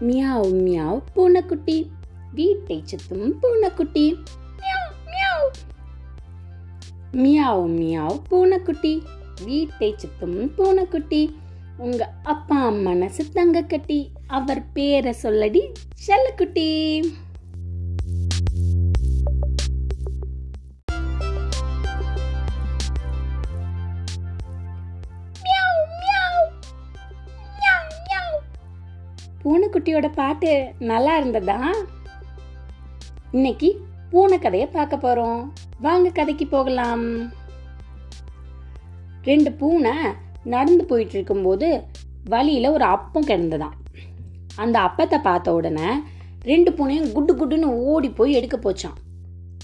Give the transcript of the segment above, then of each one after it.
Meow meow பூனைக்குட்டி. வீட்டை சுத்தும் பூனைக்குட்டி. Meow meow. மியாவ் மியாவ் பூனைக்குட்டி. வீட்டை சுத்தும் பூனைக்குட்டி. உங்க அப்பா மனசு தங்க கட்டி அவர் பேரை சொல்லடி செல்லக்குட்டி. பூனைக்குட்டியோட பாட்டு நல்லா இருந்ததா? இன்னைக்கு பூனை கதையை பார்க்க போறோம். வாங்க கதைக்கு போகலாம். ரெண்டு பூனை நடந்து போயிட்டு இருக்கும்போது வழியில் ஒரு அப்பம் கிடந்ததாம். அந்த அப்பத்தை பார்த்த உடனே ரெண்டு பூனையும் குட்டு குட்டுன்னு ஓடி போய் எடுக்க போச்சான்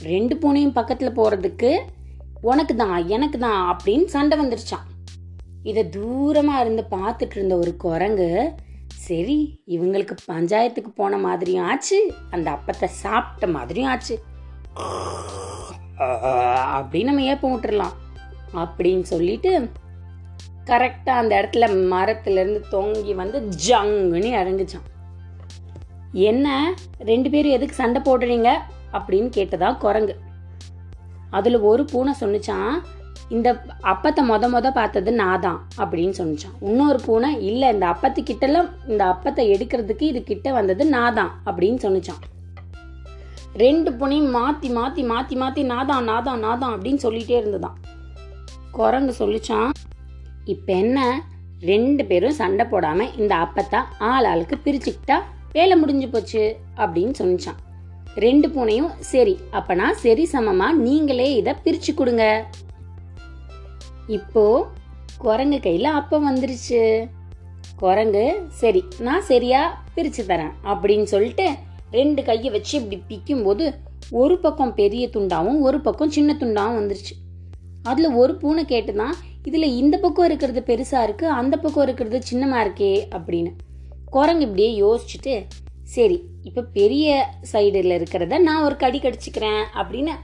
ரெண்டு பூனையும் பக்கத்தில் போகிறதுக்கு உனக்கு தான் எனக்கு தான் அப்படின்னு சண்டை வந்துருச்சான் இதை தூரமாக இருந்து பார்த்துட்டு இருந்த ஒரு குரங்கு சரி இவங்களுக்கு பஞ்சாயத்துக்கு போன மாதிரியும் ஆச்சு அந்த அப்பத்தை சாப்பிட்ட மாதிரியும் ஆச்சு. அப்படின்னு நம்ம ஏப்பம் விட்டுறலாம். அப்படின்னு சொல்லிட்டு கரெக்டாக அந்த இடத்துல மரத்துலேருந்து தொங்கி வந்து ஜங்குன்னு இறங்குச்சான். என்ன ரெண்டு பேரும் எதுக்கு சண்டை போடுறீங்க? அப்படின்னு கேட்டதா குரங்கு. அதில் ஒரு பூனை சொன்னிச்சான் இந்த அப்பத்தை மொத மொத பார்த்தது நான் தான் அப்படின்னு சொன்னான் இன்னொரு பூனை இல்லை இந்த அப்பத்து கிட்டலாம் இந்த அப்பத்தை எடுக்கிறதுக்கு இது கிட்ட வந்தது நான் தான் அப்படின்னு சொன்னிச்சான். ரெண்டு பூனையும் மாற்றி மாற்றி மாற்றி மாற்றி நாதான் நாதான் நாதான் அப்படின்னு சொல்லிட்டே இருந்ததான் குரங்கு சொல்லிச்சான் இப்போ என்ன? ரெண்டு பேரும் சண்டை போடாமல் இந்த அப்பத்தை ஆள் ஆளுக்கு பிரிச்சுக்கிட்டா வேலை முடிஞ்சு போச்சு அப்படின்னு சொன்னிச்சான். ரெண்டு பூனையும் சரி அப்பனா சரி சமமாக நீங்களே இதை பிரித்து கொடுங்க. இப்போ குரங்கு கையில் அப்பம் வந்துருச்சு. குரங்கு சரி நான் சரியா பிரிச்சு தரேன் அப்படின்னு சொல்லிட்டு ரெண்டு கையை வச்சு இப்படி பிக்கும் போது ஒரு பக்கம் பெரிய துண்டாவும் ஒரு பக்கம் சின்ன துண்டாவும் வந்துருச்சு. அதில் ஒரு பூனை கேட்டுதான் இதில் இந்த பக்கம் இருக்கிறது பெருசா இருக்கு அந்த பக்கம் இருக்கிறது சின்னமா இருக்கே அப்படின்னு. குரங்கு இப்படியே யோசிச்சுட்டு சரி இப்போ பெரிய சைடில் இருக்கிறத நான் ஒரு கடி கடிச்சிக்கிறேன் அப்படின்னு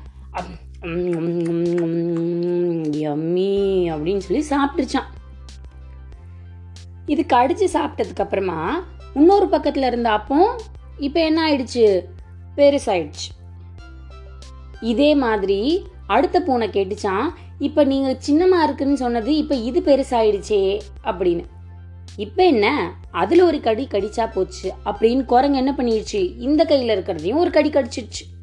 யம்மி அப்படின்னு சொல்லி சாப்பிட்டுருச்சான். இது கடிச்சு சாப்பிட்டதுக்கு அப்புறமா இன்னொரு பக்கத்துல இருந்த அப்போ இப்ப என்ன ஆயிடுச்சு? பெருசாயிடுச்சு. இதே மாதிரி அடுத்த பூனை கேட்டுச்சான் இப்ப நீங்க சின்னமா இருக்குன்னு சொன்னது இப்ப இது பெருசாயிடுச்சே அப்படின்னு. இப்ப என்ன? அதுல ஒரு கடி கடிச்சா போச்சு அப்படின்னு குரங்கு என்ன பண்ணிடுச்சு? இந்த கையில இருக்கிறதையும் ஒரு கடி கடிச்சிடுச்சு.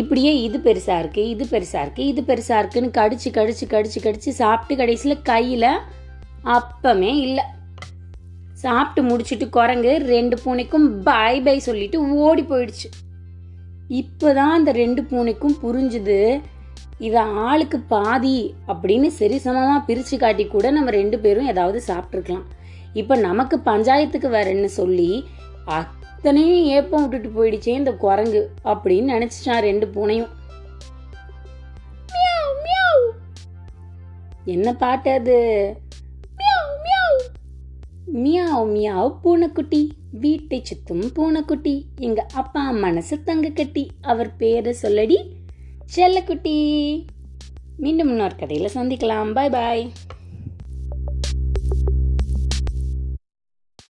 இப்படியே இது பெருசாக இருக்குது இது பெருசாக இருக்குது இது பெருசாக இருக்குதுன்னு கடிச்சு கடிச்சு கடிச்சு கடிச்சு சாப்பிட்டு கடைசியில் கையில் அப்பமே இல்லை. சாப்பிட்டு முடிச்சிட்டு குரங்கு ரெண்டு பூனைக்கும் பை பை சொல்லிட்டு ஓடி போயிடுச்சு. இப்போ தான் அந்த ரெண்டு பூனைக்கும் புரிஞ்சுது இதை ஆளுக்கு பாதி அப்படின்னு சரி பிரித்து காட்டி கூட நம்ம ரெண்டு பேரும் ஏதாவது சாப்பிட்ருக்கலாம் இப்போ நமக்கு பஞ்சாயத்துக்கு வரேன்னு சொல்லி அத்தனையும் ஏப்பம் விட்டுட்டு போயிடுச்சே இந்த குரங்கு அப்படின்னு நினைச்சிட்டான் ரெண்டு பூனையும். என்ன பாட்டு அது? Meow, meow. மியாவ் மியாவ் பூனைக்குட்டி. வீட்டை சுத்தும் பூனைக்குட்டி. எங்க அப்பா மனசு தங்க கட்டி. அவர் பேரை சொல்லடி செல்லக்குட்டி. மீண்டும் இன்னொரு கதையில சந்திக்கலாம். பாய் பாய்